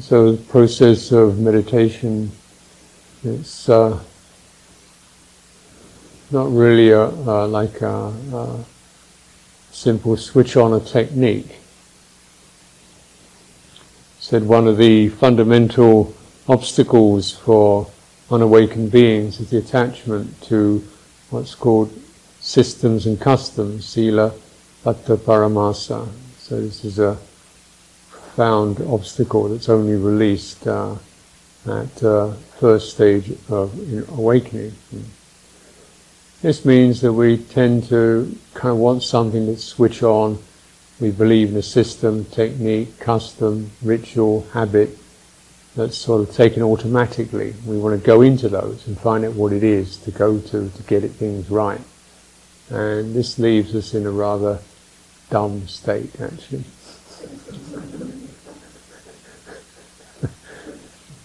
So the process of meditation, it's uh, not really a, uh, like a, a simple switch on a technique. Said one of the fundamental obstacles for unawakened beings is the attachment to what's called systems and customs, sila, vata, paramasa. So this is a profound obstacle that's only released uh, at uh, first stage of awakening. This means that we tend to kind of want something to switch on. We believe in a system, technique, custom, ritual, habit that's sort of taken automatically. We want to go into those and find out what it is to go to to get it things right. And this leaves us in a rather dumb state, actually.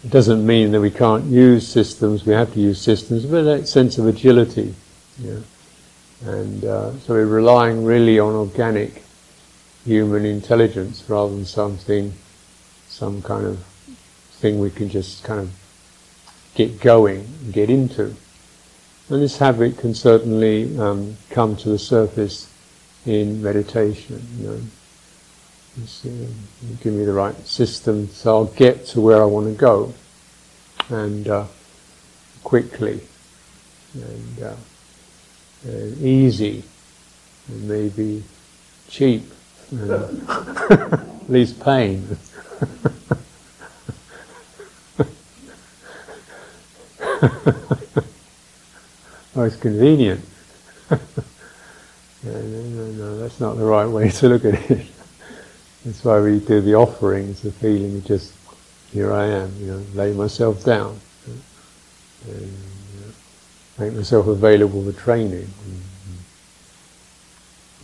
It doesn't mean that we can't use systems, we have to use systems, but that sense of agility yeah. And uh, so we're relying really on organic human intelligence rather than something, some kind of thing we can just kind of get going, get into. And this habit can certainly um, come to the surface in meditation. You know, give me the right system, so I'll get to where I want to go, and uh, quickly, and uh, and easy and maybe cheap and least pain. Most convenient. no, no, no, no, that's not the right way to look at it. That's why we do the offerings, the feeling of just, here I am, you know, lay myself down. And, make myself available for training.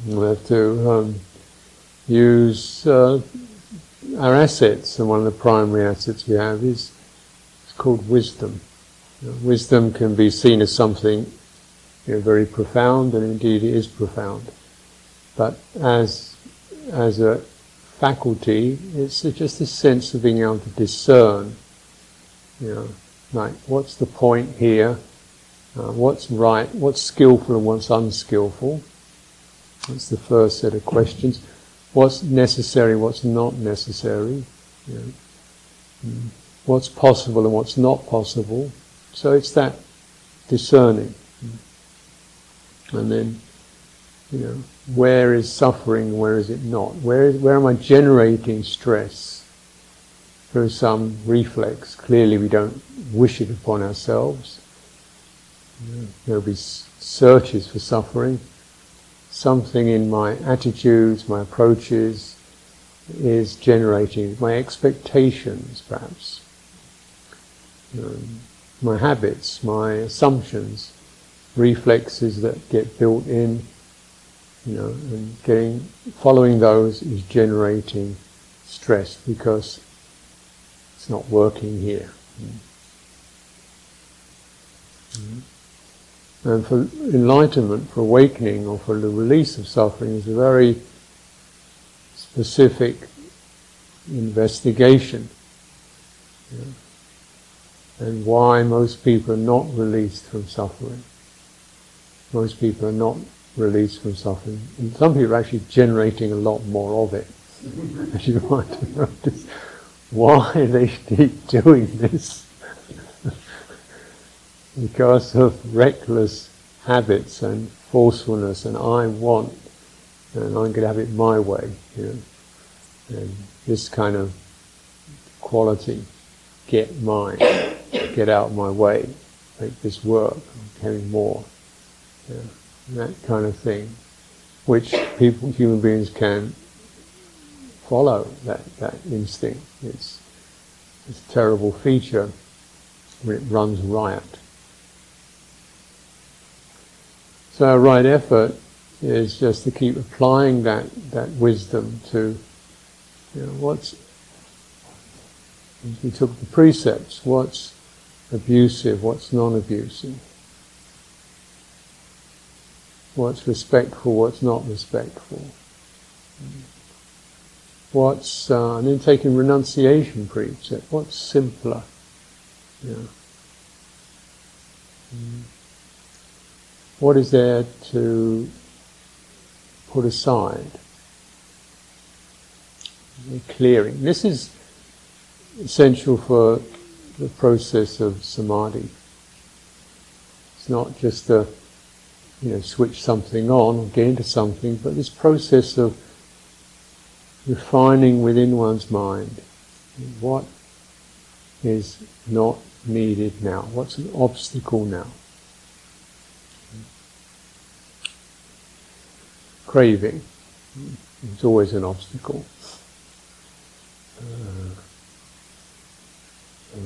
We have to um, use uh, our assets, and one of the primary assets we have is it's called wisdom. You know, wisdom can be seen as something you know, very profound, and indeed it is profound. But as as a faculty, it's just a sense of being able to discern. You know, like what's the point here? Uh, what's right, what's skillful and what's unskillful. That's the first set of questions. What's necessary, what's not necessary. You know. mm. What's possible and what's not possible. So it's that discerning. Mm. And then, you know, where is suffering, where is it not? Where, is, where am I generating stress? Through some reflex. Clearly we don't wish it upon ourselves There'll be searches for suffering. Something in my attitudes, my approaches, is generating my expectations, perhaps, um, my habits, my assumptions, reflexes that get built in, you know, and getting following those is generating stress because it's not working here. Mm-hmm. And for enlightenment, for awakening, or for the release of suffering is a very specific investigation. And why most people are not released from suffering. Most people are not released from suffering. And some people are actually generating a lot more of it. As you might notice. Why they keep doing this? because of reckless habits and forcefulness and I want and I'm going to have it my way, you know. And this kind of quality, get mine, get out of my way, make this work, I'm having more. That kind of thing, which people, human beings can follow that, that instinct. It's, it's a terrible feature when it runs riot. So our right effort is just to keep applying that, that wisdom to you know, what's we took the precepts, what's abusive, what's non-abusive, what's respectful, what's not respectful. what's, uh, and then taking renunciation precept, what's simpler? Yeah. What is there to put aside? Clearing. This is essential for the process of samadhi. It's not just a you know switch something on or get into something, but this process of refining within one's mind what is not needed now, what's an obstacle now. Craving is always an obstacle. Uh, uh,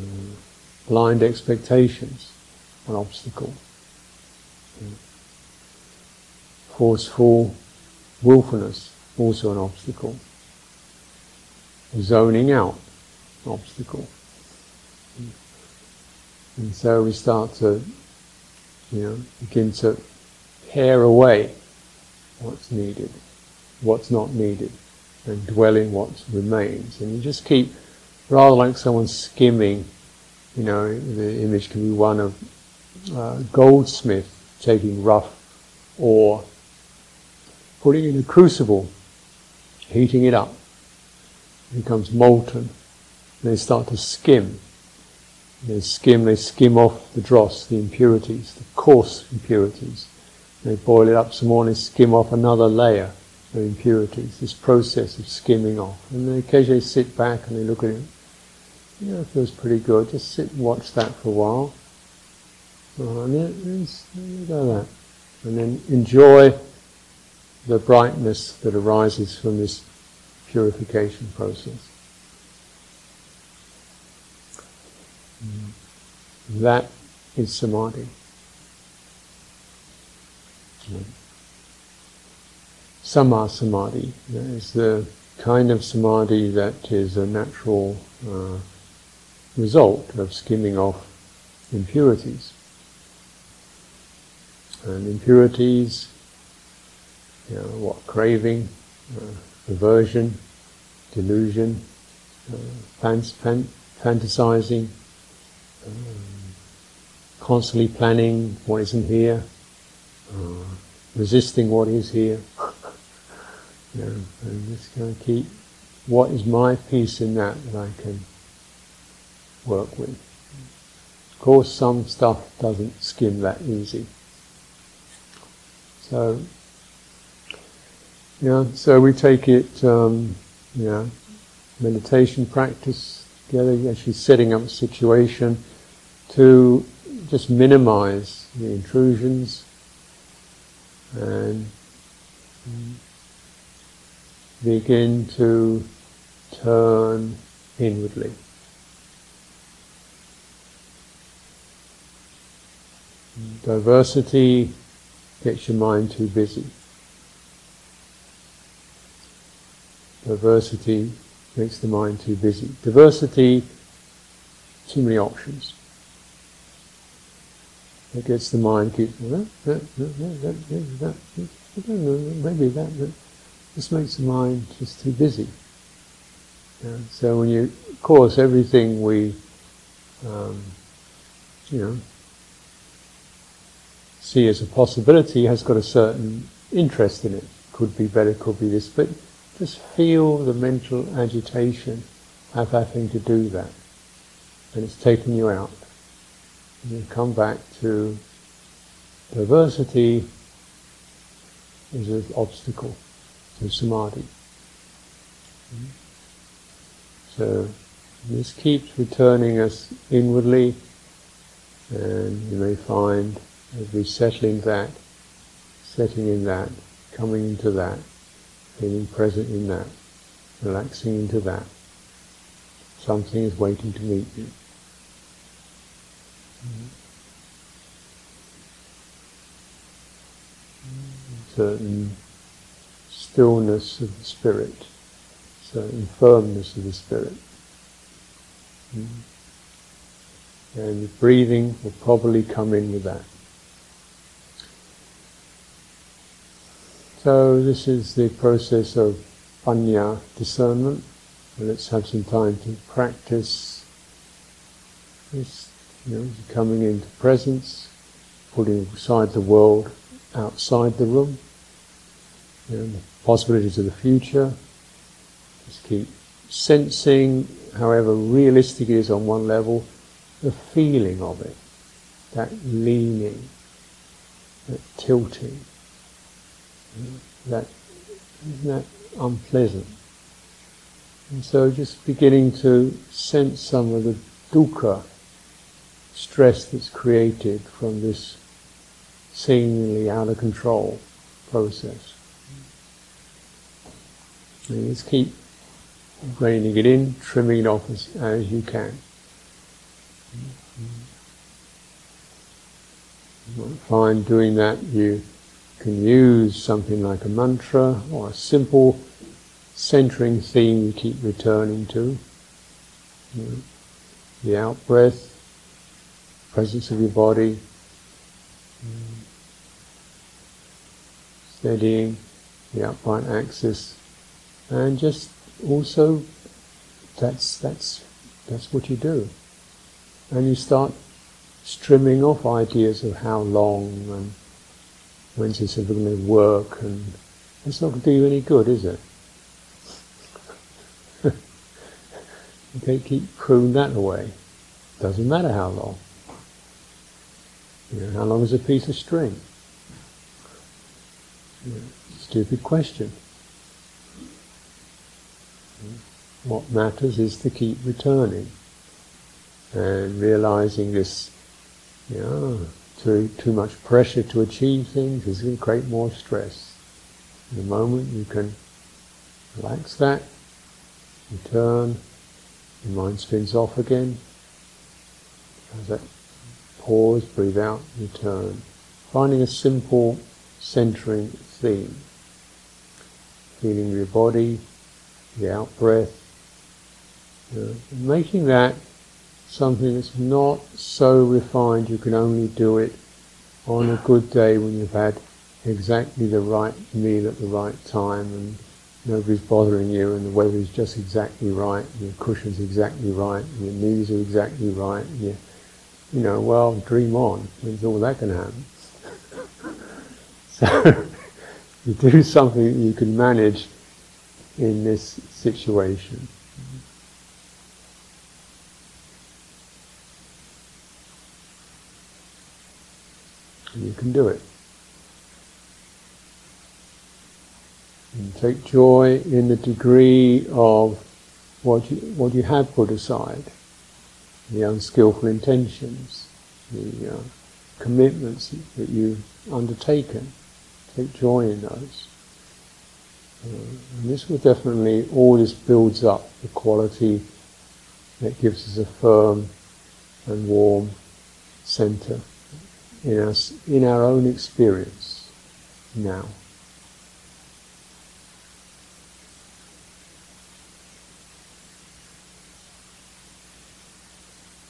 blind expectations, an obstacle. Forceful willfulness, also an obstacle. Zoning out, obstacle. And so we start to, you know, begin to pare away what's needed, what's not needed, and dwell in what remains. And you just keep rather like someone skimming, you know, the image can be one of a goldsmith taking rough ore, putting in a crucible, heating it up, it becomes molten, they start to skim. They skim, they skim off the dross, the impurities, the coarse impurities. They boil it up some more and they skim off another layer of impurities, this process of skimming off. And they occasionally sit back and they look at it yeah, it feels pretty good. Just sit and watch that for a while. and then. And then enjoy the brightness that arises from this purification process. Mm. That is samadhi. Samma samadhi is the kind of samadhi that is a natural uh, result of skimming off impurities. And impurities, you know, what, craving, uh, aversion, delusion, uh, fantasizing, um, constantly planning what isn't here, uh, resisting what is here. you know, just kind of keep what is my piece in that that I can work with. Of course, some stuff doesn't skim that easy. So, yeah, so we take it, um, know, meditation practice together, actually setting up a situation to just minimize the intrusions and begin to turn inwardly. Diversity gets your mind too busy. Diversity makes the mind too busy. Diversity, too many options. It gets the mind keep that, that, that, that, maybe that. This makes the mind just too busy. So when you, of course, everything we, um, you know, see as a possibility has got a certain interest in it. Could be better, could be this, but just feel the mental agitation of having to do that. And it's taken you out. And you come back to diversity is an obstacle to samadhi. So this keeps returning us inwardly and you may find as we settle in that, setting in that, coming into that, being present in that, relaxing into that, something is waiting to meet you. Certain stillness of the spirit, certain firmness of the spirit. And the breathing will probably come in with that. So this is the process of panya discernment. And let's have some time to practice this, you know, coming into presence, putting aside the world outside the room, you know, the possibilities of the future. Just keep sensing, however realistic it is on one level, the feeling of it, that leaning, that tilting, that isn't that unpleasant? And so just beginning to sense some of the dukkha, stress that's created from this seemingly out of control process. And just keep reining it in, trimming it off as, as you can. You might find doing that you can use something like a mantra or a simple centering theme you keep returning to. You know, the out breath, presence of your body, steadying the upright axis, and just also that's that's that's what you do, and you start strimming off ideas of how long and when's this ever going to work, and it's not going to do you any good, is it? okay, keep pruning that away. Doesn't matter how long. You know, how long is a piece of string? You know, stupid question. What matters is to keep returning and realizing this, you know, too, much pressure to achieve things is going to create more stress. In the moment you can relax that, return, your mind spins off again. As that pause, breathe out, return. Finding a simple centering theme. Feeling your body, the out breath. You know, making that something that's not so refined you can only do it on a good day when you've had exactly the right meal at the right time and nobody's bothering you and the weather is just exactly right, your cushion's exactly right, your knees are exactly right, you, you know, well, dream on, when's all that to happen? so, you do something you can manage in this situation. You can do it. And take joy in the degree of what you, what you have put aside, the unskillful intentions, the uh, commitments that you've undertaken. Take joy in those. Uh, and this will definitely, all this builds up the quality that gives us a firm and warm centre in our, in our own experience now.